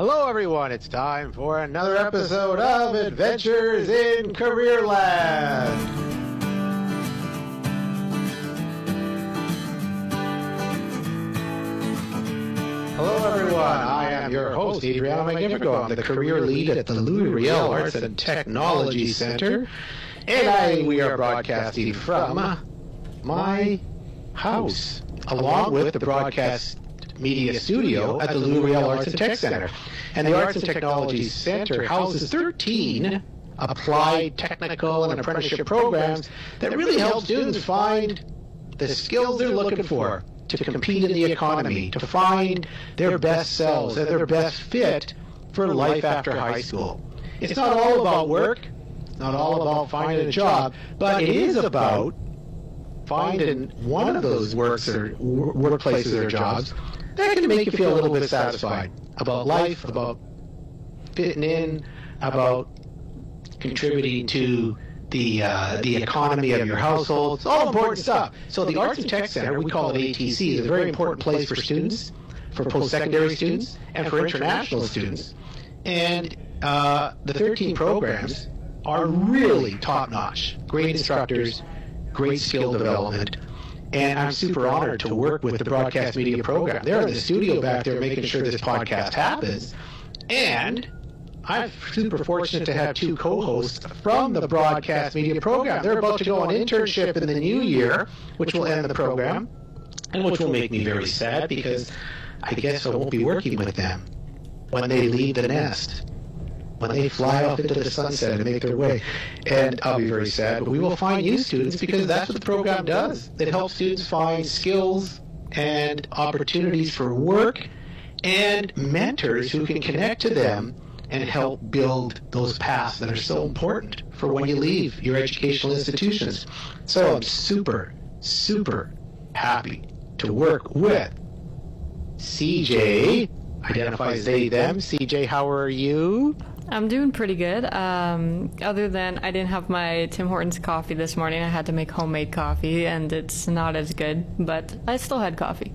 Hello, everyone. It's time for another episode of Adventures in Careerland. Hello, everyone. I am your host, Adriano Magnifico. I'm the career lead at the Louis Riel Arts and Technology Center. And I, we are broadcasting from my house, along with the broadcast media studio at the Louis Riel Arts and Tech Center. And the Arts and Technology Center houses 13 applied technical and apprenticeship programs that really help students find the skills they're looking for to compete in the economy, to find their best selves and their best fit for life after high school. It's not all about work, it's not all about finding a job, but it is about finding one of those works or workplaces or jobs that can make you feel a little bit satisfied about life, about fitting in, about contributing to the uh, the economy of your household. It's all important stuff. So the Arts and Tech Center, we call it ATC, is a very important place for students, for post-secondary students, and for international students. And uh, the 13 programs are really top-notch. Great instructors, great skill development. And I'm super honored to work with the broadcast media program. They're in the studio back there making sure this podcast happens. And I'm super fortunate to have two co-hosts from the broadcast media program. They're about to go on internship in the new year, which will end the program, and which will make me very sad because I guess I won't be working with them when they leave the nest, when they fly off into the sunset and make their way. And I'll be very sad, but we will find new students because that's what the program does. It helps students find skills and opportunities for work and mentors who can connect to them and help build those paths that are so important for when you leave your educational institutions. So I'm super, super happy to work with CJ. Identifies they, them. CJ, how are you? I'm doing pretty good. Um, other than I didn't have my Tim Hortons coffee this morning, I had to make homemade coffee, and it's not as good, but I still had coffee.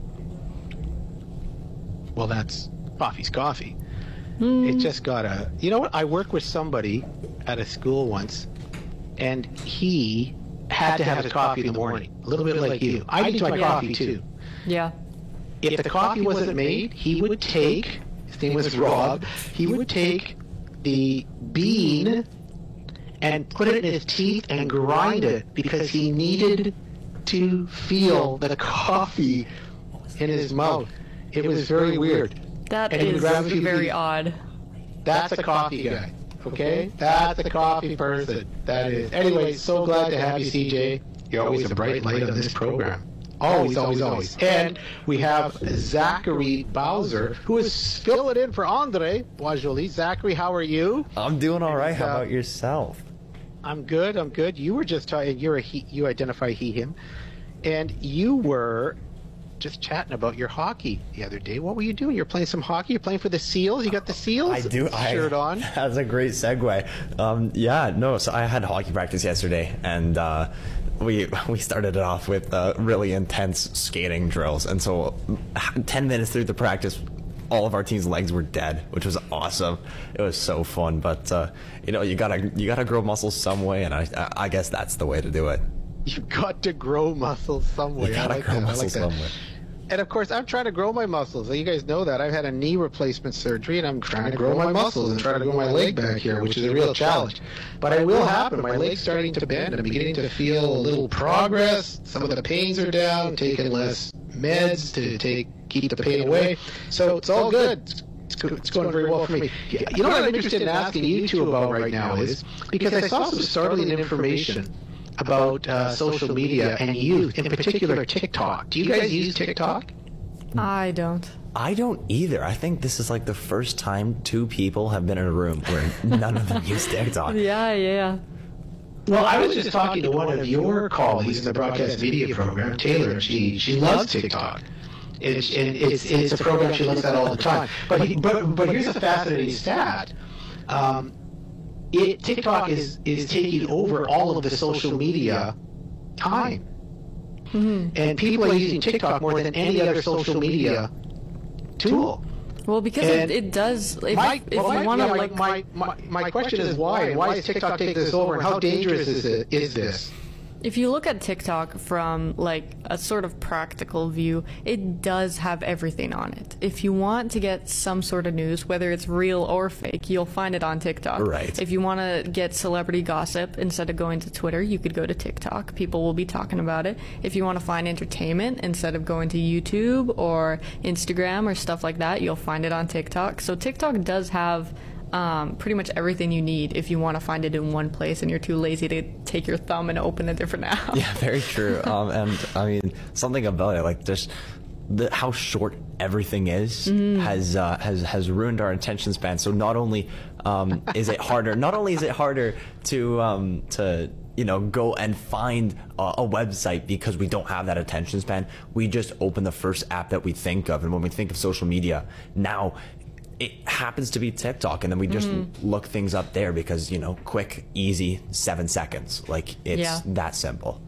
Well, that's coffee's coffee. It just got a. You know what? I worked with somebody at a school once, and he had to have his coffee in the morning, a little bit like you. I need my coffee too. Yeah. If the coffee wasn't made, he would take. His name was Rob. He would take the bean and put it in his teeth and grind it because he needed to feel the coffee in his mouth. It was very weird. That And is very odd. That's a coffee guy. Okay? That's a coffee person. That is. Anyway, so glad to have you, CJ. You're always a bright light on this program. Always, always, always. And we have Zachary Bowser, who is filling in for Andre Boisjoli. Zachary, how are you? I'm doing all right. How uh, about yourself? I'm good. I'm good. You were just talking. You're a he. You identify he him, and you were just chatting about your hockey the other day. What were you doing? You're playing some hockey. You're playing for the Seals. You got the Seals I do. I, shirt on. That's a great segue. Um, yeah, no. So I had hockey practice yesterday, and uh, we we started it off with uh, really intense skating drills. And so, ten minutes through the practice, all of our team's legs were dead, which was awesome. It was so fun. But uh, you know, you gotta you gotta grow muscles some way, and I I guess that's the way to do it. You got to grow muscles some way. You I gotta like grow that. Like muscles that. some way. And of course, I'm trying to grow my muscles. You guys know that. I've had a knee replacement surgery, and I'm trying to grow my muscles and try to grow my leg back here, which is a real challenge. But it will happen. My leg's starting to bend. And I'm beginning to feel a little progress. Some of the pains are down. Taking less meds to take keep the pain away. So it's all good. It's, it's going very well for me. You know what I'm interested in asking you two about right now is because I saw some startling information about uh, social media and youth, in particular TikTok. Do you guys use TikTok? I don't. I don't either. I think this is like the first time two people have been in a room where none of them use TikTok. Yeah, yeah. Well, I was just talking to one of your colleagues in the broadcast media program, Taylor, and she she loves TikTok. It's, and it's it's a program she looks at all the time. But he, but but here's a fascinating stat. Um, it TikTok is is taking over all of the social media time, mm-hmm. and people are using TikTok more than any other social media tool. Well, because it, it does. If, My, if well, you want to yeah, like, my, my, my question is why? Why is TikTok taking this over? And how dangerous is it? Is this? If you look at TikTok from like a sort of practical view, it does have everything on it. If you want to get some sort of news, whether it's real or fake, you'll find it on TikTok. Right. If you want to get celebrity gossip instead of going to Twitter, you could go to TikTok. People will be talking about it. If you want to find entertainment instead of going to YouTube or Instagram or stuff like that, you'll find it on TikTok. So TikTok does have um, pretty much everything you need if you want to find it in one place and you're too lazy to take your thumb and open a different app. Yeah, very true. Um, and I mean, something about it, like just the, how short everything is, has uh, has has ruined our attention span. So not only um, is it harder, not only is it harder to um, to you know go and find a, a website because we don't have that attention span. We just open the first app that we think of, and when we think of social media now. It happens to be TikTok, and then we just mm. look things up there because you know, quick, easy, seven seconds. Like it's Yeah. that simple.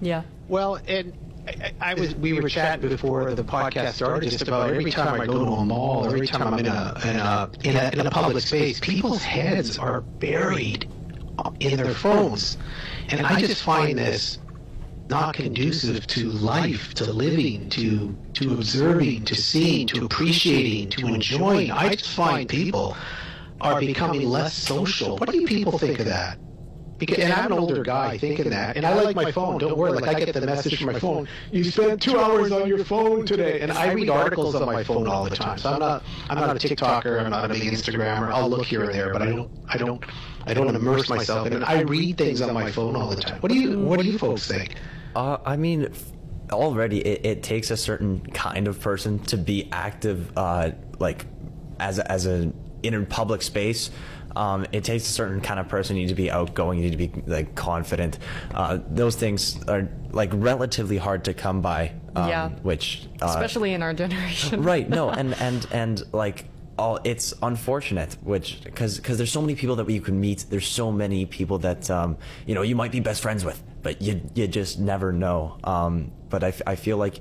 Yeah. Well, and I, I was we were chatting before the podcast started just about every time I go to a mall, every time I'm in a in a in a, in a public space, people's heads are buried in their phones, and I just find this not conducive to life, to living, to to observing, to seeing, to appreciating, to enjoying. I just find people are becoming less social. What do you people think of that? Because, and I'm an older guy thinking that, and I like my phone. Don't worry, like I get the message from my phone. You spent two hours on your phone today, and I read articles on my phone all the time. So I'm not, I'm not a TikToker. I'm not a big Instagrammer. I'll look here and there, but I don't, I don't, I don't immerse myself in it. I read things on my phone all the time. What do you, what do you folks think? Uh, I mean, already it, it takes a certain kind of person to be active, uh, like as a, as a in a public space. Um, it takes a certain kind of person. You need to be outgoing. You need to be like confident. Uh, those things are like relatively hard to come by. Um, Yeah. Which uh, Especially in our generation. right no and and and like all it's unfortunate which because because there's so many people that you can meet there's so many people that um you know you might be best friends with but you you just never know. Um but I feel like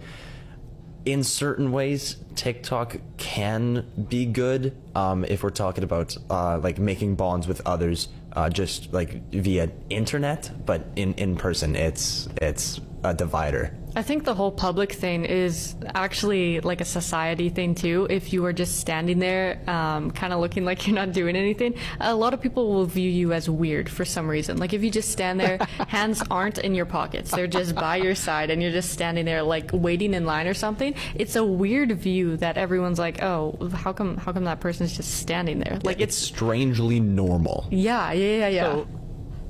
in certain ways tiktok can be good um if we're talking about uh like making bonds with others uh just like via internet but in in person it's it's a divider I think the whole public thing is actually like a society thing too. If you are just standing there, um, kind of looking like you're not doing anything, a lot of people will view you as weird for some reason. Like if you just stand there, hands aren't in your pockets; they're just by your side, and you're just standing there like waiting in line or something. It's a weird view that everyone's like, "Oh, how come? How come that person's just standing there?" Like it's it's strangely normal yeah, yeah, yeah, yeah. So,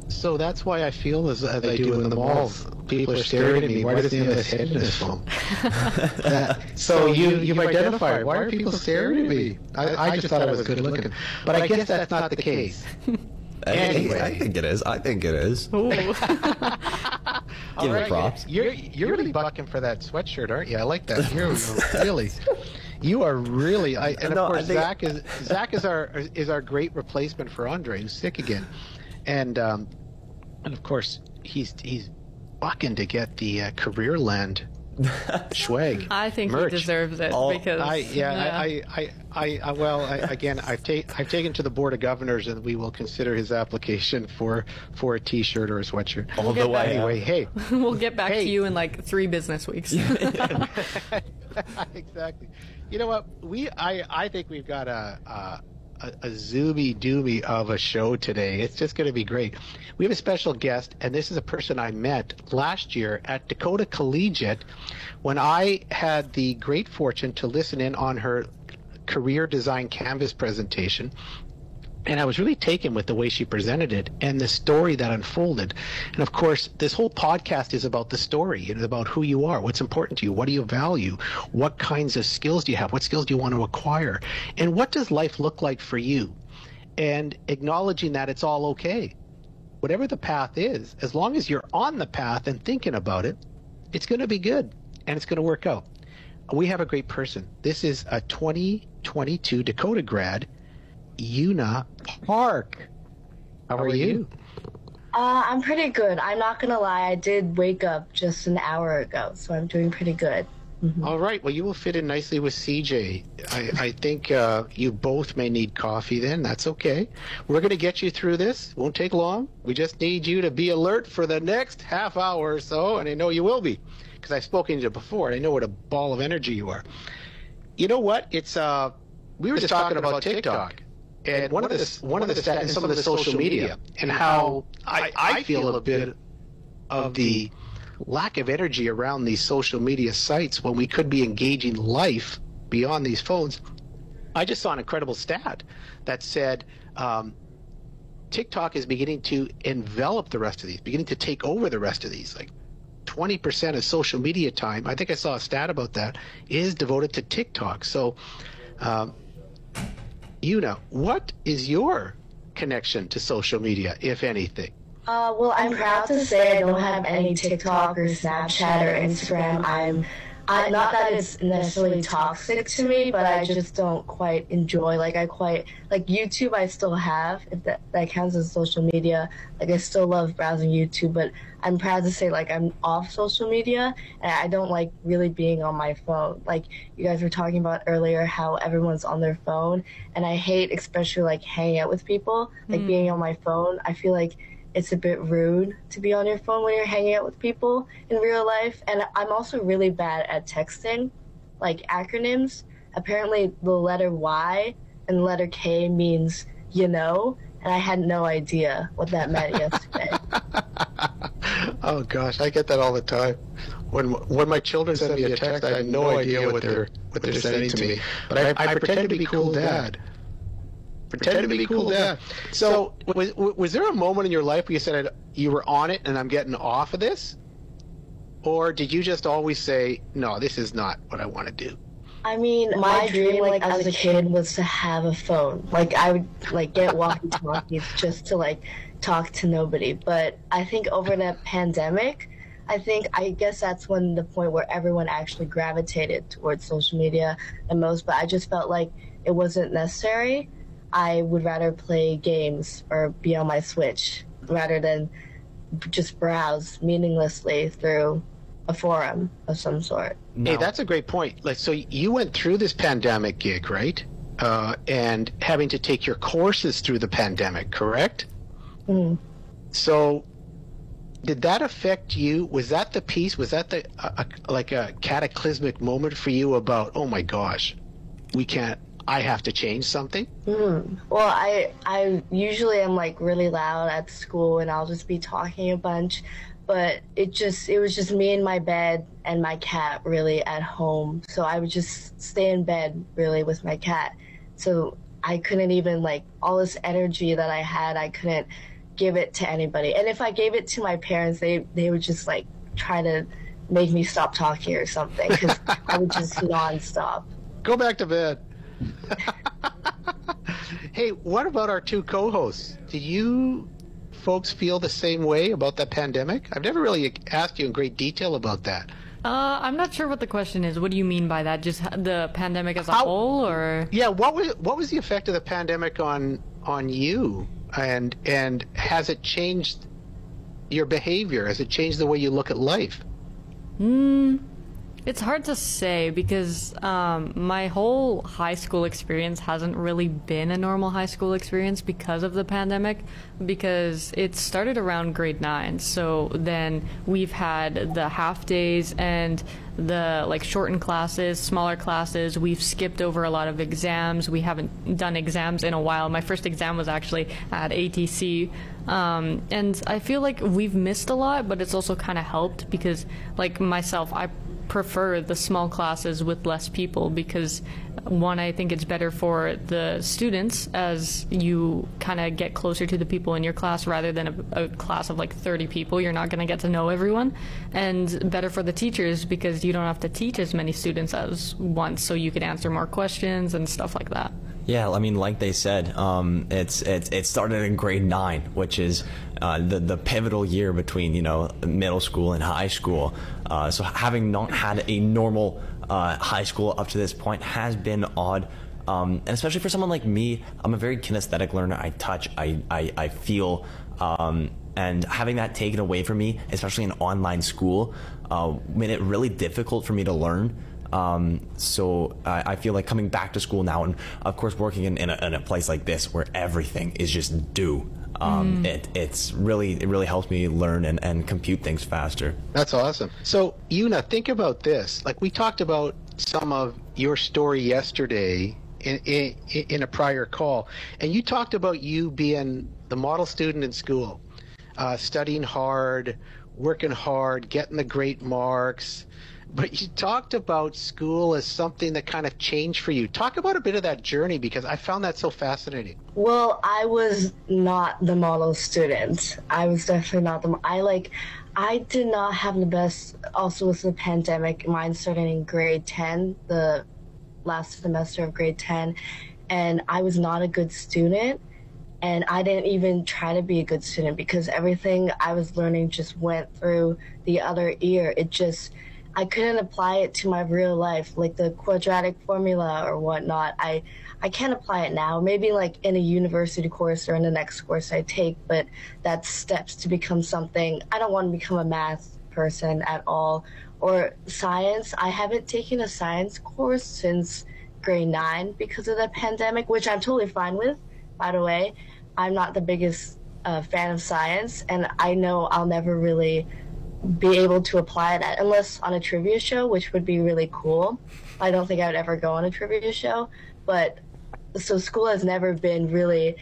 so that's why I feel as, as I do in the malls. People are staring at me. Why does he have his head in his phone? That- so you you've identified. Why are people staring at me? I, I just thought I was good looking, but I guess that's not the case. Anyway. I think it is. I think it is. Ooh. Give it props. You're you're really bucking for that sweatshirt, aren't you? I like that. You're really. You are really, I, and of No, I course think- Zach is Zach is our is our great replacement for Andre, who's sick again, and um, and of course he's he's bucking to get the uh, career land swag. I think merch. he deserves it Oh, because I yeah, I, I, I, I well I, again I've taken I've taken to the board of governors and we will consider his application for for a T-shirt or a sweatshirt. Although I, uh, Anyway, hey, we'll get back Hey. to you in like three business weeks. exactly. You know what? We I I think we've got a a, a, a zoomy doomy of a show today. It's just going to be great. We have a special guest, and this is a person I met last year at Dakota Collegiate when I had the great fortune to listen in on her career design canvas presentation and I was really taken with the way she presented it and the story that unfolded. And of course, this whole podcast is about the story. It is about who you are, what's important to you, what do you value, what kinds of skills do you have, what skills do you want to acquire, and what does life look like for you? And acknowledging that it's all okay. Whatever the path is, as long as you're on the path and thinking about it, it's going to be good and it's going to work out. We have a great person. This is a 2022 Dakota grad, Una Park. How are you? Uh, I'm pretty good. I'm not gonna lie. I did wake up just an hour ago, so I'm doing pretty good. All right. Well, you will fit in nicely with CJ. I, I think uh, you both may need coffee then. That's okay. We're going to get you through this. Won't take long. We just need you to be alert for the next half hour or so, and I know you will be because I've spoken to you before, and I know what a ball of energy you are. You know what? It's uh, we were just talking about TikTok. And one of the one of the stats and some of the social media and how I, I feel a bit of the lack of energy around these social media sites when we could be engaging life beyond these phones. I just saw an incredible stat that said um, TikTok is beginning to envelop the rest of these, beginning to take over the rest of these. Like 20% of social media time, I think I saw a stat about that, is devoted to TikTok. So, um, Una, what is your connection to social media, if anything? Uh, well, I'm proud to say I don't have any TikTok or Snapchat or Instagram. I'm, I, not that it's necessarily toxic to me, but I just don't quite enjoy. Like I quite like YouTube. I still have if that that counts as social media. Like I still love browsing YouTube, but I'm proud to say like I'm off social media and I don't like really being on my phone. Like you guys were talking about earlier, how everyone's on their phone, and I hate especially like hanging out with people, like hmm. being on my phone. I feel like it's a bit rude to be on your phone when you're hanging out with people in real life. And I'm also really bad at texting, like acronyms. Apparently, the letter Y and the letter K means you know, and I had no idea what that meant yesterday. Oh gosh, I get that all the time. When when my children send me a text, I have no idea what they're what they're sending to me. But I, I pretend to be cool dad. Pretend to be cool dad. So was was there a moment in your life where you said you were on it and I'm getting off of this, or did you just always say no, this is not what I want to do? I mean, my dream, like as a kid, was to have a phone. Like I would like get walkie-talkies just to like talk to nobody. But I think over the pandemic, I think I guess that's when the point where everyone actually gravitated towards social media the most. But I just felt like it wasn't necessary. I would rather play games or be on my Switch rather than just browse meaninglessly through a forum of some sort. Hey, that's a great point. Like, so you went through this pandemic gig, right? Uh, and having to take your courses through the pandemic, correct? Mm. So, did that affect you? Was that the piece? Was that the uh, like a cataclysmic moment for you about? Oh my gosh, we can't. I have to change something. Mm. Well, I I usually am like really loud at school, and I'll just be talking a bunch. But it just it was just me in my bed and my cat really at home. So I would just stay in bed really with my cat. So I couldn't even like all this energy that I had. I couldn't give it to anybody. And if I gave it to my parents, they they would just like try to make me stop talking or something because I would just nonstop. Go back to bed. hey, what about our two co-hosts? Do you folks feel the same way about that pandemic? I've never really asked you in great detail about that. Uh, I'm not sure what the question is. What do you mean by that? Just the pandemic as a How- whole, or Yeah, what was what was the effect of the pandemic on on you, and and has it changed your behavior? Has it changed the way you look at life? It's hard to say because um, my whole high school experience hasn't really been a normal high school experience because of the pandemic. Because it started around grade nine, so then we've had the half days and the like shortened classes, smaller classes. We've skipped over a lot of exams. We haven't done exams in a while. My first exam was actually at ATC. Um, and I feel like we've missed a lot, but it's also kind of helped because, like myself, I prefer the small classes with less people because one i think it's better for the students as you kind of get closer to the people in your class rather than a, a class of like 30 people. You're not going to get to know everyone. And better for the teachers because you don't have to teach as many students as once so you can answer more questions and stuff like that. Yeah, I mean, like they said, um, it's it's it started in grade nine, which is uh, the the pivotal year between you know middle school and high school. Uh, so having not had a normal uh, high school up to this point has been odd. Um, and especially for someone like me, I'm a very kinesthetic learner. I touch, I, I, I feel. Um, and having that taken away from me, especially in online school, uh, made it really difficult for me to learn. Um, so I, I, feel like coming back to school now, and of course working in, in, a, in a place like this where everything is just due. Um, mm. it, it's really it really helps me learn and, and compute things faster. That's awesome. So Yuna, think about this. Like we talked about some of your story yesterday in, in, in a prior call, and you talked about you being the model student in school, uh, studying hard, working hard, getting the great marks, but you talked about school as something that kind of changed for you. Talk about a bit of that journey because I found that so fascinating. Well, I was not the model student. I was definitely not the. I like. I did not have the best. Also, with the pandemic, mine started in grade ten, the last semester of grade ten, and I was not a good student. And I didn't even try to be a good student because everything I was learning just went through the other ear. It just I couldn't apply it to my real life, like the quadratic formula or whatnot. I I can't apply it now. Maybe like in a university course or in the next course I take, but that's steps to become something. I don't want to become a math person at all or science. I haven't taken a science course since grade nine because of the pandemic, which I'm totally fine with. By the way, I'm not the biggest uh, fan of science, and I know I'll never really be able to apply that unless on a trivia show, which would be really cool. I don't think I would ever go on a trivia show, but so school has never been really.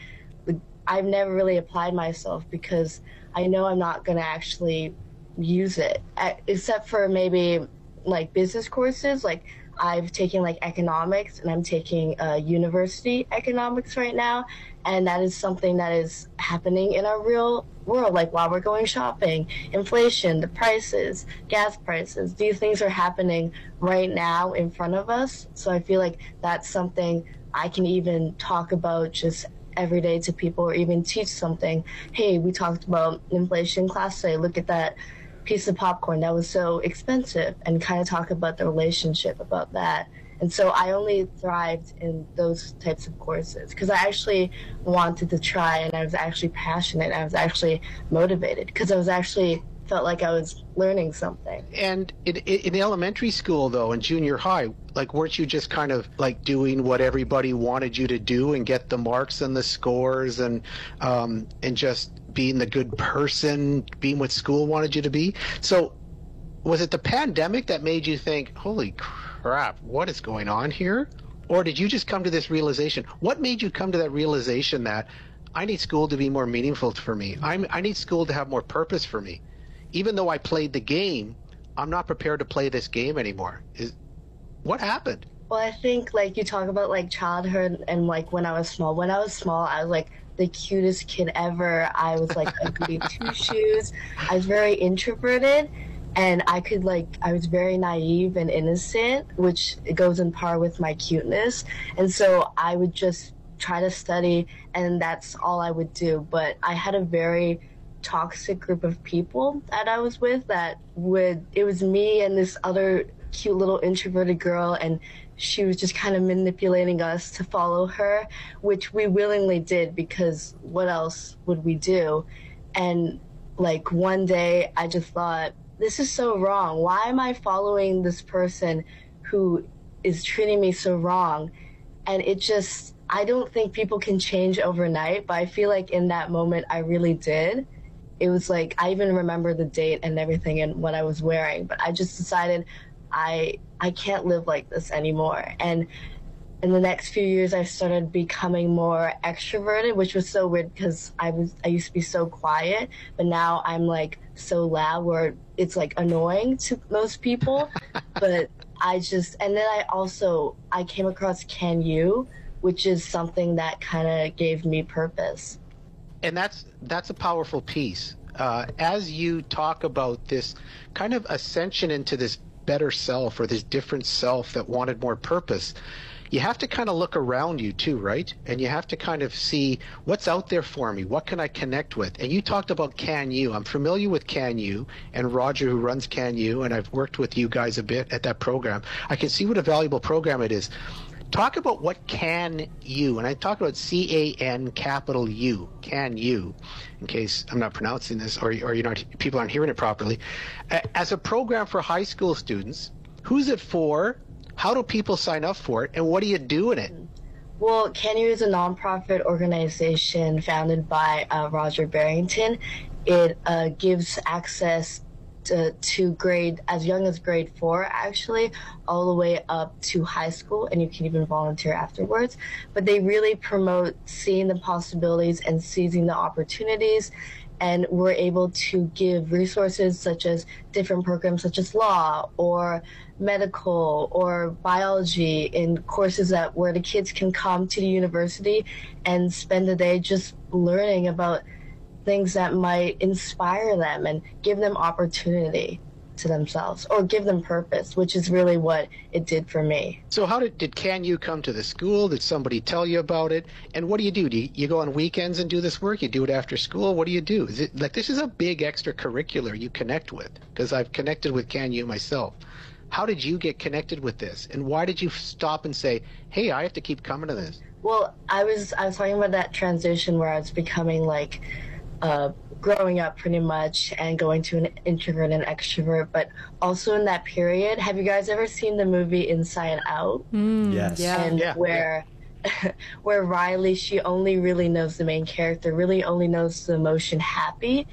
I've never really applied myself because I know I'm not going to actually use it, except for maybe like business courses. Like I've taken like economics and I'm taking uh, university economics right now, and that is something that is happening in our real world like while we're going shopping inflation the prices gas prices these things are happening right now in front of us. So i feel like that's something i can even talk about just every day to people or even teach something. Hey we talked about inflation class today. Look at that piece of popcorn that was so expensive and kind of talk about the relationship about that and so I only thrived in those types of courses because I actually wanted to try and I was actually passionate. I was actually motivated because I was actually felt like I was learning something. And in, in, elementary school, though, in junior high, like, weren't you just kind of like doing what everybody wanted you to do and get the marks and the scores and um, and just being the good person, being what school wanted you to be? So, was it the pandemic that made you think, "Holy crap"? what is going on here? Or did you just come to this realization? What made you come to that realization that I need school to be more meaningful for me? I'm, I need school to have more purpose for me. Even though I played the game, I'm not prepared to play this game anymore. Is what happened? Well, I think like you talk about like childhood and like when I was small. When I was small, I was like the cutest kid ever. I was like a goody two shoes. I was very introverted and I could like I was very naive and innocent, which goes in par with my cuteness. And so I would just try to study, and that's all I would do. But I had a very toxic group of people that I was with that would it was me and this other cute little introverted girl and she was just kind of manipulating us to follow her which we willingly did because what else would we do and like one day I just thought this is so wrong. Why am I following this person who is treating me so wrong? And it just, I don't think people can change overnight, but I feel like in that moment I really did. It was like, I even remember the date and everything and what I was wearing, but I just decided I, I can't live like this anymore. And in the next few years I started becoming more extroverted, which was so weird because I was I used to be so quiet, but now I'm like so loud where it's like annoying to most people. but I just and then I also I came across CanU, which is something that kind of gave me purpose. And that's that's a powerful piece. Uh, as you talk about this kind of ascension into this better self or this different self that wanted more purpose you have to kind of look around you too, right? And you have to kind of see what's out there for me. What can I connect with? And you talked about CanU. I'm familiar with CanU and Roger, who runs CanU, and I've worked with you guys a bit at that program. I can see what a valuable program it is. Talk about what can you, and I talk about C A N capital U, can you, in case I'm not pronouncing this or, or you know people aren't hearing it properly. As a program for high school students, who's it for? How do people sign up for it, and what do you do in it? Well, CanU is a nonprofit organization founded by uh, Roger Barrington. It uh, gives access to, uh, to, grade as young as grade four, actually, all the way up to high school, and you can even volunteer afterwards. But they really promote seeing the possibilities and seizing the opportunities and we're able to give resources such as different programs such as law or medical or biology in courses that where the kids can come to the university and spend the day just learning about things that might inspire them and give them opportunity to themselves or give them purpose, which is really what it did for me. So, how did, did CanU come to the school? Did somebody tell you about it? And what do you do? Do you, you go on weekends and do this work? You do it after school? What do you do? Is it like this is a big extracurricular you connect with? Because I've connected with CanU myself. How did you get connected with this? And why did you stop and say, hey, I have to keep coming to this? Well, I was I was talking about that transition where I was becoming like uh, growing up pretty much and going to an introvert and extrovert. But also in that period, have you guys ever seen the movie Inside Out? Mm, yes. Yeah. And yeah, where yeah. where Riley she only really knows the main character, really only knows the emotion happy.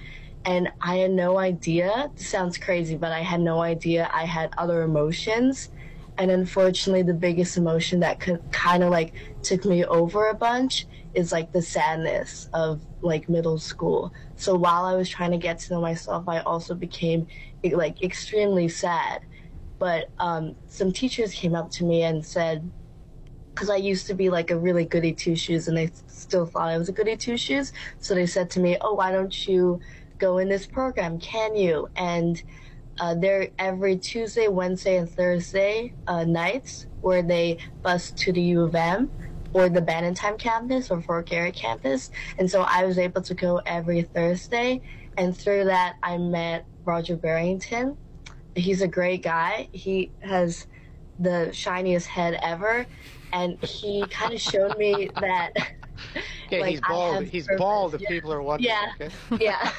And I had no idea. This sounds crazy, but I had no idea I had other emotions. And unfortunately, the biggest emotion that could kind of like took me over a bunch is like the sadness of like middle school. So while I was trying to get to know myself, I also became like extremely sad. But um, some teachers came up to me and said, because I used to be like a really goody two shoes, and they still thought I was a goody two shoes. So they said to me, "Oh, why don't you go in this program? Can you?" And uh, they're every Tuesday, Wednesday, and Thursday uh, nights where they bus to the U of M or the Bannatyne campus or Fort Garry campus. And so I was able to go every Thursday. And through that, I met Roger Barrington. He's a great guy. He has the shiniest head ever. And he kind of showed me that. Okay, like, he's bald. He's purpose. bald. If yeah. people are wondering. Yeah, okay? yeah.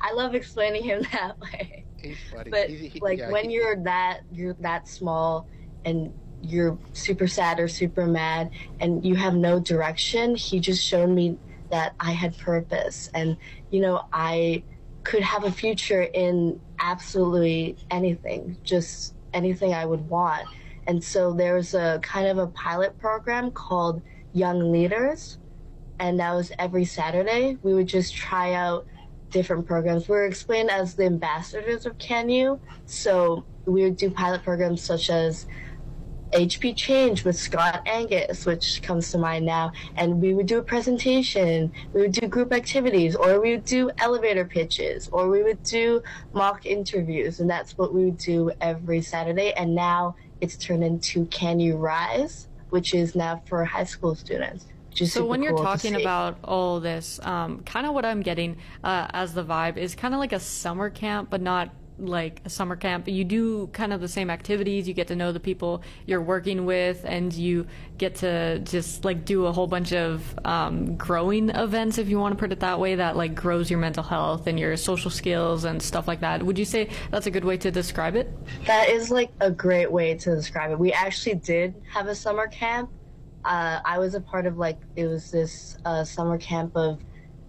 I love explaining him that way. He's funny. But he, he, like yeah, when he, you're that you're that small and you're super sad or super mad and you have no direction, he just showed me that I had purpose and you know I could have a future in absolutely anything, just anything I would want. And so there's a kind of a pilot program called Young Leaders and that was every Saturday. We would just try out different programs. We were explained as the ambassadors of CanU. So we would do pilot programs such as HP Change with Scott Angus, which comes to mind now. And we would do a presentation, we would do group activities, or we would do elevator pitches, or we would do mock interviews. And that's what we would do every Saturday. And now it's turned into CanU Rise, which is now for high school students. So when you're talking about all this, um, kind of what I'm getting uh, as the vibe is kind of like a summer camp, but not like a summer camp. You do kind of the same activities. You get to know the people you're working with, and you get to just like do a whole bunch of um, growing events, if you want to put it that way, that like grows your mental health and your social skills and stuff like that. Would you say that's a good way to describe it? That is like a great way to describe it. We actually did have a summer camp uh, I was a part of like it was this uh, summer camp of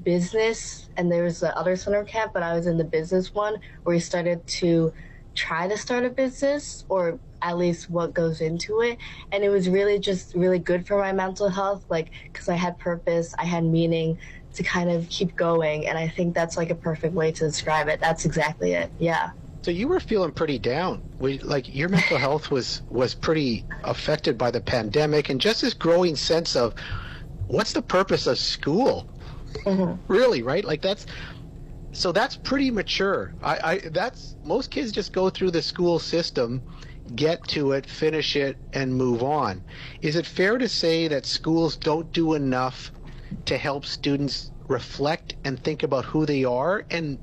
business, and there was the other summer camp, but I was in the business one where we started to try to start a business or at least what goes into it and it was really just really good for my mental health like because i had purpose i had meaning to kind of keep going and i think that's like a perfect way to describe it that's exactly it yeah so you were feeling pretty down. We, like your mental health was was pretty affected by the pandemic, and just this growing sense of what's the purpose of school? Mm-hmm. Really, right? Like that's so that's pretty mature. I, I that's most kids just go through the school system, get to it, finish it, and move on. Is it fair to say that schools don't do enough to help students reflect and think about who they are and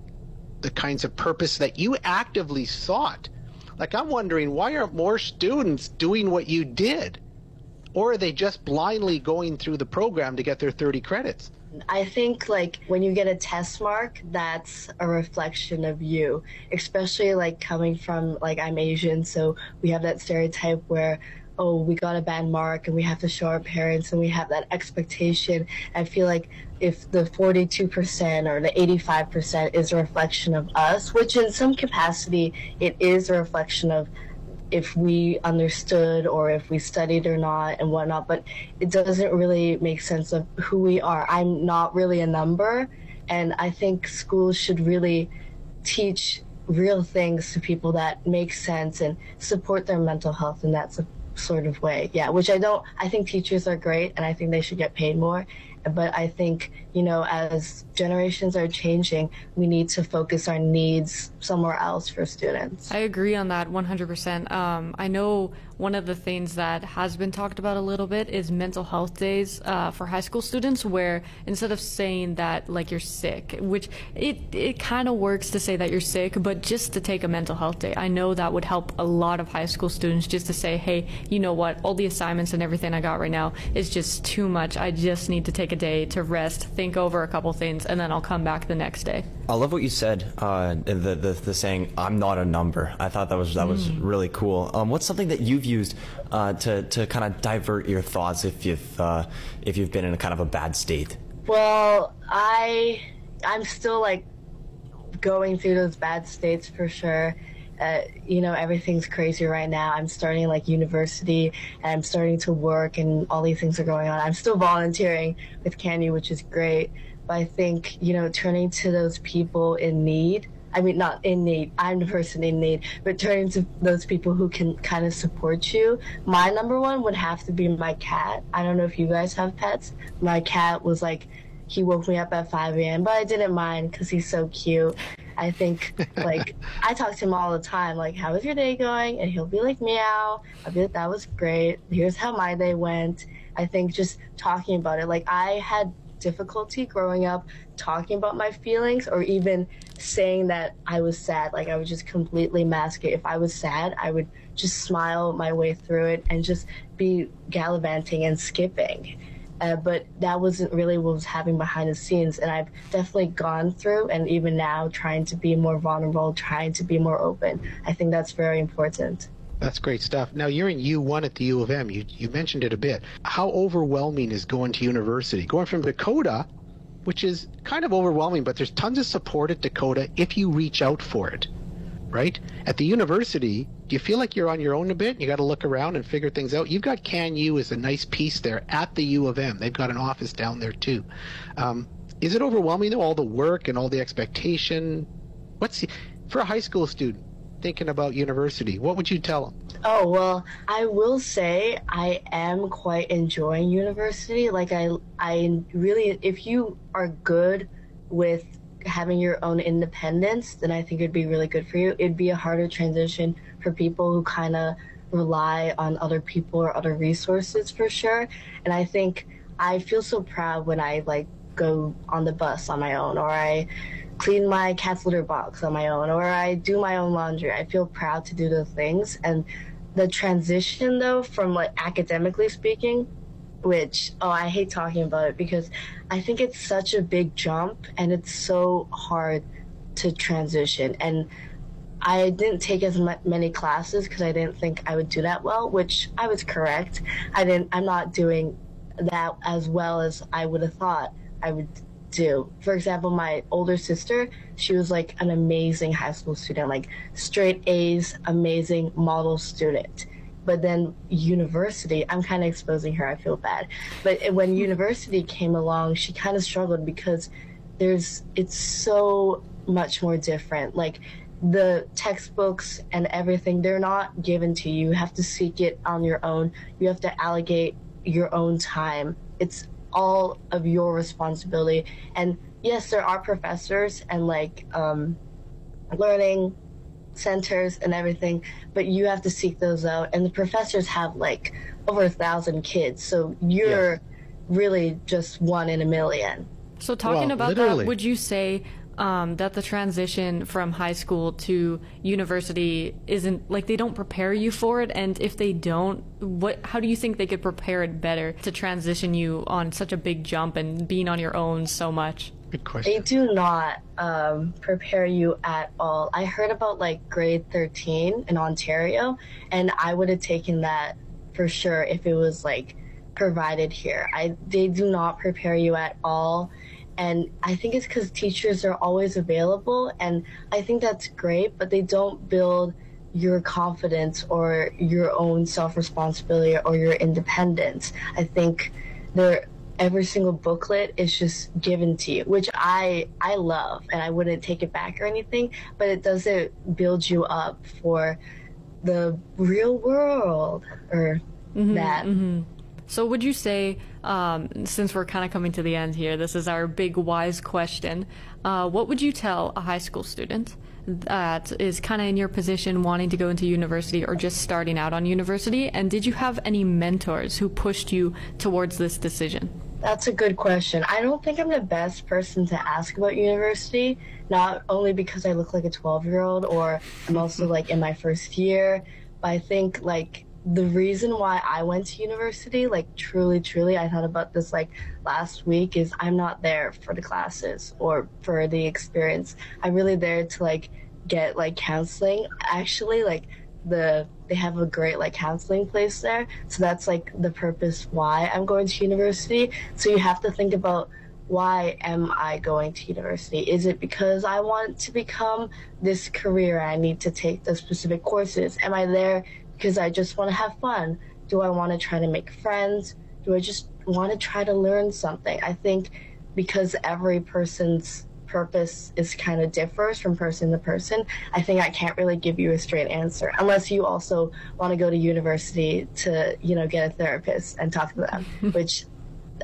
the kinds of purpose that you actively sought. Like, I'm wondering why aren't more students doing what you did? or are they just blindly going through the program to get their 30 credits? I think like when you get a test mark, that's a reflection of you, especially like coming from like I'm Asian, so we have that stereotype where oh we got a bad mark and we have to show our parents and we have that expectation. I feel like if the 42% or the 85% is a reflection of us, which in some capacity it is a reflection of if we understood or if we studied or not and whatnot, but it doesn't really make sense of who we are. I'm not really a number, and I think schools should really teach real things to people that make sense and support their mental health in that sort of way. Yeah, which I don't, I think teachers are great and I think they should get paid more. But I think, you know, as generations are changing, we need to focus our needs somewhere else for students. I agree on that 100%. Um, I know one of the things that has been talked about a little bit is mental health days uh, for high school students, where instead of saying that like you're sick, which it it kind of works to say that you're sick, but just to take a mental health day, I know that would help a lot of high school students just to say, hey, you know what, all the assignments and everything I got right now is just too much. I just need to take a day to rest, think over a couple things, and then I'll come back the next day. I love what you said. Uh, the, the the saying "I'm not a number." I thought that was that was mm. really cool. Um, what's something that you've used uh, to to kind of divert your thoughts if you've uh, if you've been in a kind of a bad state? Well, I I'm still like going through those bad states for sure. Uh, you know, everything's crazy right now. I'm starting like university and I'm starting to work and all these things are going on. I'm still volunteering with CanU which is great. But I think, you know, turning to those people in need I mean, not in need. I'm the person in need. But turning to those people who can kind of support you. My number one would have to be my cat. I don't know if you guys have pets. My cat was like, he woke me up at 5 a.m., but I didn't mind because he's so cute. I think, like, I talk to him all the time, like, how was your day going? And he'll be like, meow. I'll be like, that was great. Here's how my day went. I think just talking about it, like, I had difficulty growing up talking about my feelings or even saying that I was sad. Like I would just completely mask it. If I was sad, I would just smile my way through it and just be gallivanting and skipping. Uh, but that wasn't really what was happening behind the scenes. And I've definitely gone through, and even now, trying to be more vulnerable, trying to be more open. I think that's very important. That's great stuff. Now you're in U1 at the U of M. You you mentioned it a bit. How overwhelming is going to university? Going from Dakota, which is kind of overwhelming, but there's tons of support at Dakota if you reach out for it. Right? At the university, do you feel like you're on your own a bit? You got to look around and figure things out. You've got CanU as a nice piece there at the U of M. They've got an office down there too. Um, is it overwhelming though? All the work and all the expectation. What's the, for a high school student? Thinking about university, what would you tell them? Oh, well, I will say I am quite enjoying university. Like I I really if you are good with having your own independence, then I think it'd be really good for you. It'd be a harder transition for people who kind of rely on other people or other resources for sure. And I think I feel so proud when I like go on the bus on my own or I clean my cat's litter box on my own or I do my own laundry. I feel proud to do those things. And the transition though from like academically speaking, which oh I hate talking about it because I think it's such a big jump and it's so hard to transition and I didn't take as many classes because I didn't think I would do that well, which I was correct. I didn't. I'm not doing that as well as I would have thought I would do. For example, my older sister, she was like an amazing high school student, like straight A's, amazing model student. But then university, I'm kind of exposing her, I feel bad. But when university came along, she kind of struggled because there's, it's so much more different. Like the textbooks and everything, they're not given to you. You have to seek it on your own. You have to allocate your own time. It's all of your responsibility. And yes, there are professors and like um, learning centers and everything, but you have to seek those out. And the professors have like over a thousand kids, so you're yeah. really just one in a million. So, talking well, about literally. that, would you say um, that the transition from high school to university isn't like they don't prepare you for it? And if they don't, what? How do you think they could prepare it better to transition you on such a big jump and being on your own so much? Good question. They do not um, prepare you at all. I heard about like grade 13 in Ontario, and I would have taken that for sure if it was like provided here. I they do not prepare you at all, and I think it's because teachers are always available, and I think that's great. But they don't build your confidence or your own self responsibility or your independence. I think they're every single booklet is just given to you, which I I love and I wouldn't take it back or anything, but it doesn't build you up for the real world or mm-hmm, that. Mm-hmm. So, would you say, um, since we're kind of coming to the end here, this is our big wise question. Uh, what would you tell a high school student that is kind of in your position, wanting to go into university or just starting out on university? And did you have any mentors who pushed you towards this decision? That's a good question. I don't think I'm the best person to ask about university, not only because I look like a 12 year old or I'm also like in my first year, but I think like the reason why I went to university, like truly, truly, I thought about this like last week is I'm not there for the classes or for the experience. I'm really there to like get like counseling. Actually, like the they have a great like counseling place there. So that's like the purpose why i'm going to university. So you have to think about why am i going to university? Is it because i want to become this career? I need to take the specific courses. Am i there because i just want to have fun do i want to try to make friends do i just want to try to learn something i think because every person's purpose is kind of differs from person to person, I think I can't really give you a straight answer unless you also want to go to university to, you know, get a therapist and talk to them, which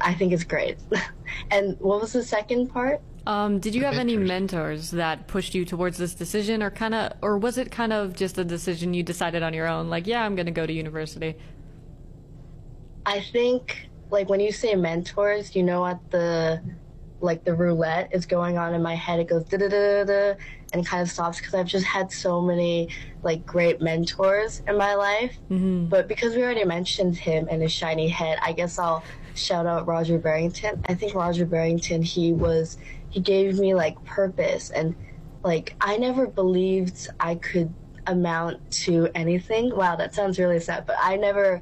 I think is great. and what was the second part? Um, did you have any mentors. mentors that pushed you towards this decision, or kind of, or was it kind of just a decision you decided on your own? Like, yeah, I'm going to go to university. I think like when you say mentors, you know what the like the roulette is going on in my head. It goes da da da da and kind of stops because I've just had so many like great mentors in my life. Mm-hmm. But because we already mentioned him and his shiny head, I guess I'll shout out Roger Barrington. I think Roger Barrington he was he gave me like purpose and like I never believed I could amount to anything. Wow, that sounds really sad, but I never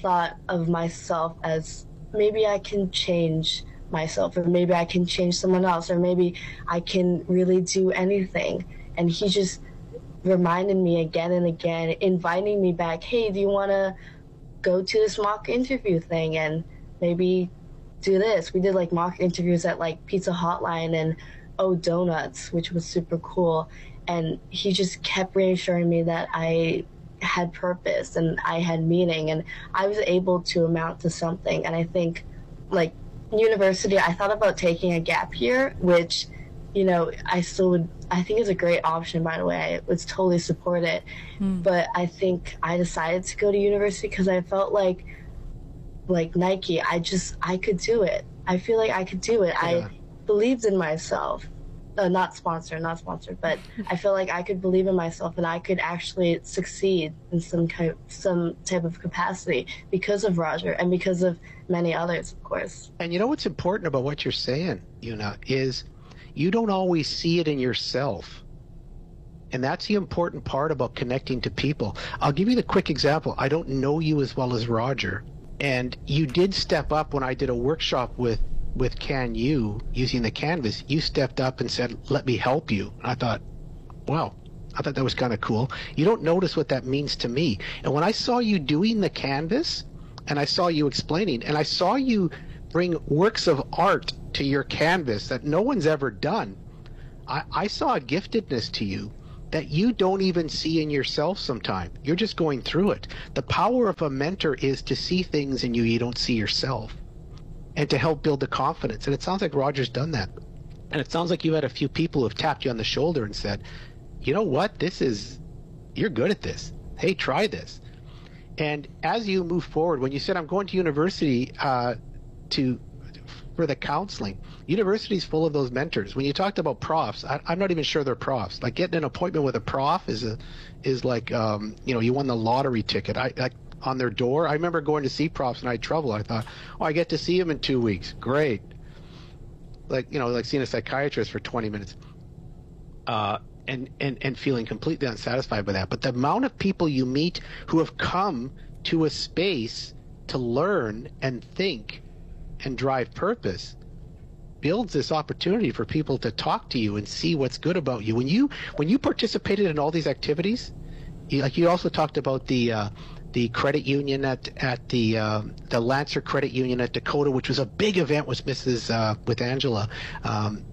thought of myself as maybe I can change myself or maybe I can change someone else or maybe I can really do anything. And he just reminded me again and again, inviting me back, hey, do you want to go to this mock interview thing and maybe do this? We did like mock interviews at like Pizza Hotline and Oh Donuts, which was super cool. And he just kept reassuring me that I had purpose and I had meaning and I was able to amount to something. And I think like university, I thought about taking a gap year, which, you know, I still would, I think is a great option, by the way. I would totally support it. Hmm. But I think I decided to go to university because I felt like, like Nike, I just, I could do it. I feel like I could do it. Yeah. I believed in myself. Uh, not sponsored, not sponsored, but I feel like I could believe in myself and I could actually succeed in some kind, some type of capacity because of Roger and because of many others, of course. And you know what's important about what you're saying, Una, is you don't always see it in yourself. And that's the important part about connecting to people. I'll give you the quick example. I don't know you as well as Roger. And you did step up when I did a workshop with with CanU using the canvas. You stepped up and said, "Let me help you." And I thought, "Wow, I thought that was kind of cool." You don't notice what that means to me. And when I saw you doing the canvas, and I saw you explaining, and I saw you bring works of art to your canvas that no one's ever done, I, I saw a giftedness to you that you don't even see in yourself sometime. You're just going through it. The power of a mentor is to see things in you you don't see yourself and to help build the confidence. And it sounds like Roger's done that. And it sounds like you had a few people who have tapped you on the shoulder and said, you know what? This is, you're good at this. Hey, try this. And as you move forward, when you said, I'm going to university uh, to for the counseling. University's full of those mentors. When you talked about profs, I, am not even sure they're profs. Like getting an appointment with a prof is a is like um, you know you won the lottery ticket. I, on their door. I remember going to see profs and I had trouble. I thought, oh, I get to see him in two weeks. Great. Like you know, like seeing a psychiatrist for 20 minutes. Uh, and, and, and feeling completely unsatisfied by that. But the amount of people you meet who have come to a space to learn and think and drive purpose builds this opportunity for people to talk to you and see what's good about you. When you when you participated in all these activities, you, like you also talked about the uh, the credit union at at the uh, the Lancer Credit Union at Dakota, which was a big event with Mrs. Uh, with Angela. Um,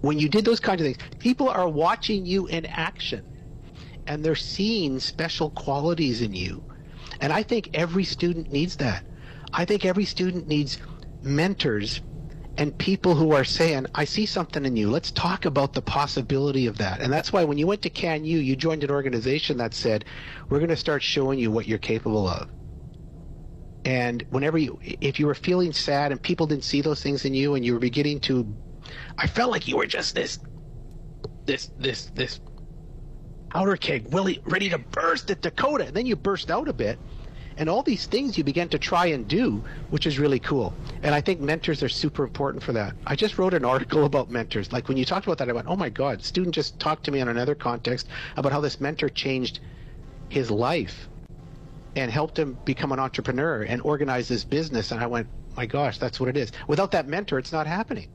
when you did those kinds of things, people are watching you in action, and they're seeing special qualities in you. And I think every student needs that. I think every student needs mentors and people who are saying, I see something in you. Let's talk about the possibility of that. And that's why when you went to CanU, you joined an organization that said, we're going to start showing you what you're capable of. And whenever you, if you were feeling sad and people didn't see those things in you and you were beginning to, I felt like you were just this, this, this, this powder keg, really ready to burst at Dakota. And then you burst out a bit and all these things you begin to try and do, which is really cool. And I think mentors are super important for that. I just wrote an article about mentors. Like when you talked about that, I went, oh my God, student just talked to me in another context about how this mentor changed his life and helped him become an entrepreneur and organize his business. And I went, my gosh, that's what it is. Without that mentor, it's not happening.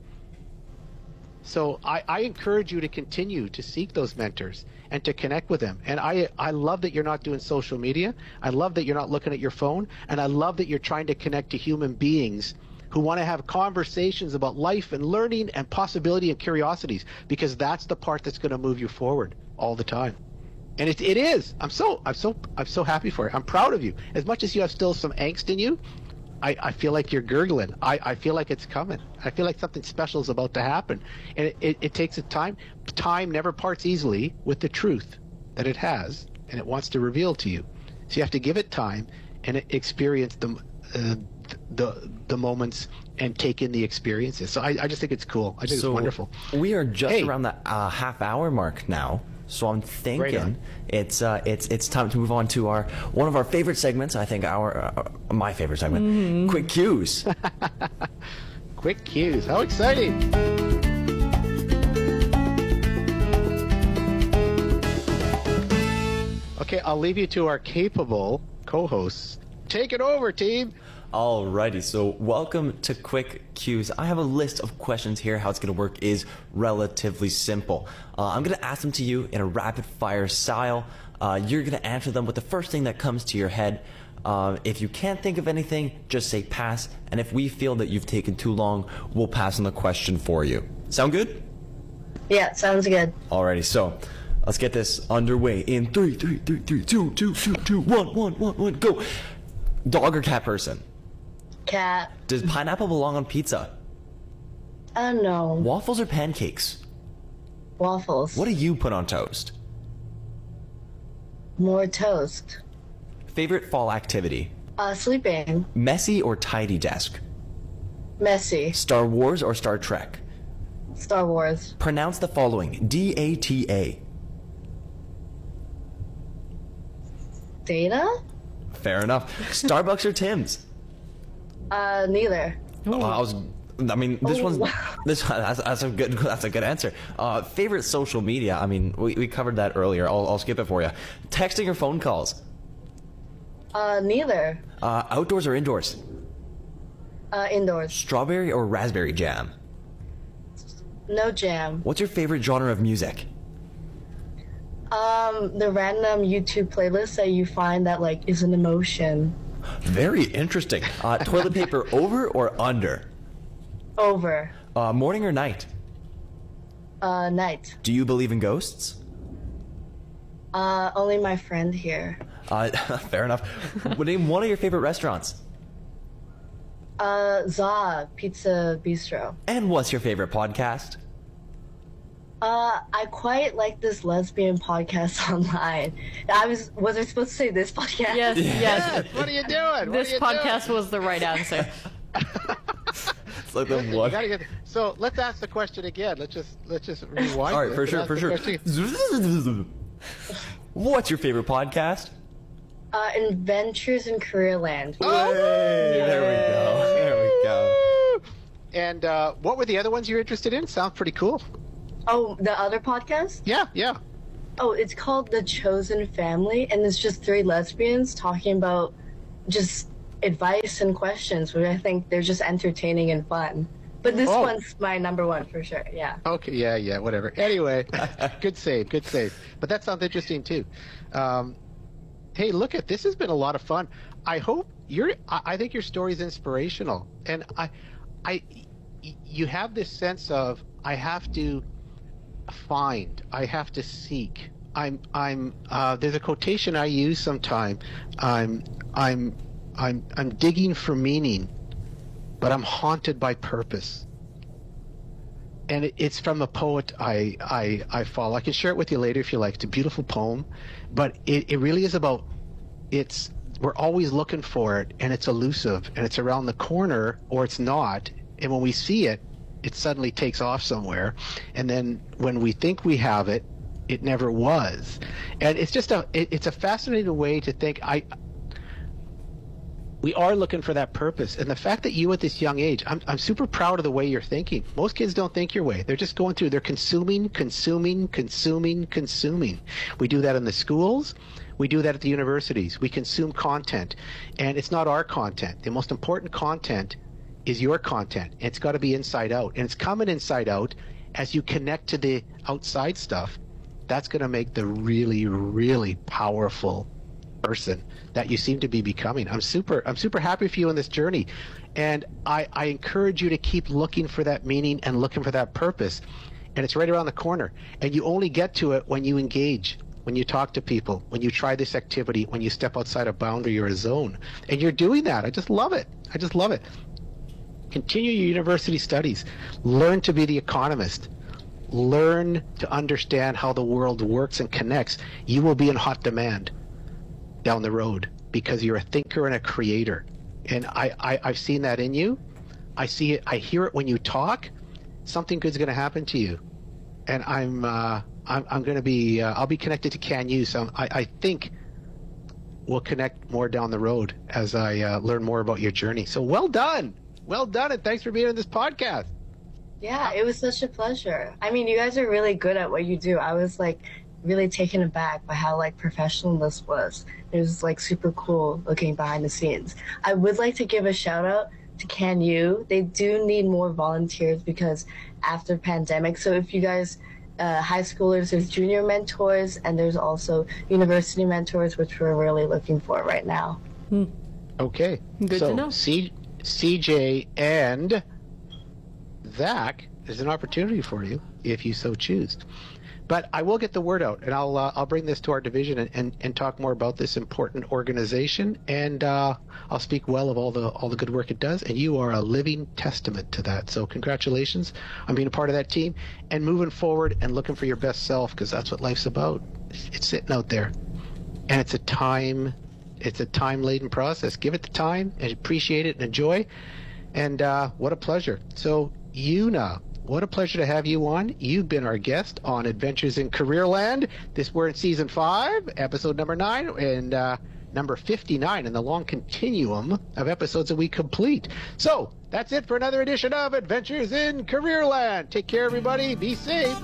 So I, I encourage you to continue to seek those mentors and to connect with them. And I, I love that you're not doing social media. I love that you're not looking at your phone. And I love that you're trying to connect to human beings who want to have conversations about life and learning and possibility and curiosities because that's the part that's going to move you forward all the time. And it, it is. I'm so I'm so I'm so happy for it. I'm proud of you. As much as you have still some angst in you, I, I feel like you're gurgling. I, I feel like it's coming. I feel like something special is about to happen. And it, it, it takes a time. Time never parts easily with the truth that it has, and it wants to reveal to you. So you have to give it time and experience the, uh, the, the moments and take in the experiences. So I, I just think it's cool. I think so it's wonderful. We are just Hey. around the uh, half hour mark now. So I'm thinking it's uh, it's it's time to move on to our one of our favorite segments. I think our uh, my favorite segment, quick cues. Quick cues. How exciting! Okay, I'll leave you to our capable co-hosts. Take it over, team. Alrighty, so welcome to Quick Cues. I have a list of questions here. How it's going to work is relatively simple. Uh, I'm going to ask them to you in a rapid fire style. Uh, you're going to answer them with the first thing that comes to your head. Uh, if you can't think of anything, just say pass. And if we feel that you've taken too long, we'll pass on the question for you. Sound good? Yeah, sounds good. Alrighty, so let's get this underway in three, three, three, three, two, two, two, two, one, one, one, one, go. Dog or cat person? Cat. Does pineapple belong on pizza? I don't. Waffles or pancakes? Waffles. What do you put on toast? More toast. Favorite fall activity? Uh, sleeping. Messy or tidy desk? Messy. Star Wars or Star Trek? Star Wars. Pronounce the following D A T A. Data? Fair enough. Starbucks or Tim's? Uh, neither. Oh, I was. I mean, this Oh, one's wow. this that's, that's a good that's a good answer. Uh, favorite social media? I mean, we, we covered that earlier. I'll, I'll skip it for you. Texting or phone calls? Uh, neither. Uh, outdoors or indoors? Uh, indoors. Strawberry or raspberry jam? No jam. What's your favorite genre of music? Um, the random YouTube playlist that you find that like is an emotion. Very interesting. Uh, toilet paper over or under? Over. Uh, morning or night? Uh, night. Do you believe in ghosts? Uh, only my friend here. Uh, fair enough. Name one of your favorite restaurants. Uh, Za Pizza Bistro. And what's your favorite podcast? Uh, I quite like this lesbian podcast online. I was was I supposed to say this podcast? Yes, yes. What are you doing? What This you podcast was the right answer. So then You what? get, so let's ask the question again. Let's just let's just rewind. All right, for sure, for sure. question. What's your favorite podcast? Uh, Adventures in Careerland. Oh! Hey, there we go. There we go. And uh, what were the other ones you're interested in? Sounds pretty cool. Oh, the other podcast? Yeah, yeah. Oh, it's called The Chosen Family, and it's just three lesbians talking about just advice and questions, which I think they're just entertaining and fun. But this Oh. one's my number one for sure. Yeah. Okay, yeah, yeah, whatever. Anyway, good save, good save. But that sounds interesting too. Um, hey, look at this has been a lot of fun. I hope you're. I, I think your story is inspirational, and I, I, y- you have this sense of I have to find, I have to seek. I'm, I'm. Uh, there's a quotation I use sometime. I'm, I'm, I'm, I'm digging for meaning, but I'm haunted by purpose and it, it's from a poet I, I I follow. I can share it with you later if you like. It's a beautiful poem, but it, it really is about it's we're always looking for it and it's elusive and it's around the corner or it's not. And when we see it, it suddenly takes off somewhere. And then when we think we have it, it never was. And it's just a it, it's a fascinating way to think. I we are looking for that purpose. And the fact that you at this young age, I'm, I'm super proud of the way you're thinking. Most kids don't think your way. They're just going through, they're consuming, consuming, consuming, consuming. We do that in the schools. We do that at the universities. We consume content. And it's not our content. The most important content is your content. It's got to be inside out. And it's coming inside out as you connect to the outside stuff. That's going to make the really, really powerful person that you seem to be becoming. I'm super I'm super happy for you on this journey. And I, I encourage you to keep looking for that meaning and looking for that purpose. And it's right around the corner. And you only get to it when you engage, when you talk to people, when you try this activity, when you step outside a boundary or a zone. And you're doing that. I just love it. I just love it. Continue your university studies. Learn to be the economist. Learn to understand how the world works and connects. You will be in hot demand down the road because you're a thinker and a creator. And I, I, I've seen that in you. I see it. I hear it when you talk. Something good's going to happen to you. And I'm, uh, I'm, I'm going to be, uh, I'll be connected to CanU. So I, I think we'll connect more down the road as I uh, learn more about your journey. So well done. Well done. And thanks for being on this podcast. Yeah, it was such a pleasure. I mean, you guys are really good at what you do. I was like really taken aback by how like professional this was. It was like super cool looking behind the scenes. I would like to give a shout out to CanU. They do need more volunteers because after pandemic. So if you guys uh, high schoolers, there's junior mentors and there's also university mentors, which we're really looking for right now. Okay. Good so to know. C, CJ and Zach, there's an opportunity for you if you so choose. But I will get the word out, and I'll uh, I'll bring this to our division and, and, and talk more about this important organization, and uh, I'll speak well of all the all the good work it does. And you are a living testament to that. So congratulations on being a part of that team and moving forward and looking for your best self because that's what life's about. It's sitting out there, and it's a time it's a time laden process. Give it the time and appreciate it and enjoy. And uh, what a pleasure. So, Yuna, what a pleasure to have you on. You've been our guest on Adventures in Careerland. This we're in season five, episode number nine, and uh, number 59 in the long continuum of episodes that we complete. So, that's it for another edition of Adventures in Careerland. Take care, everybody. Be safe.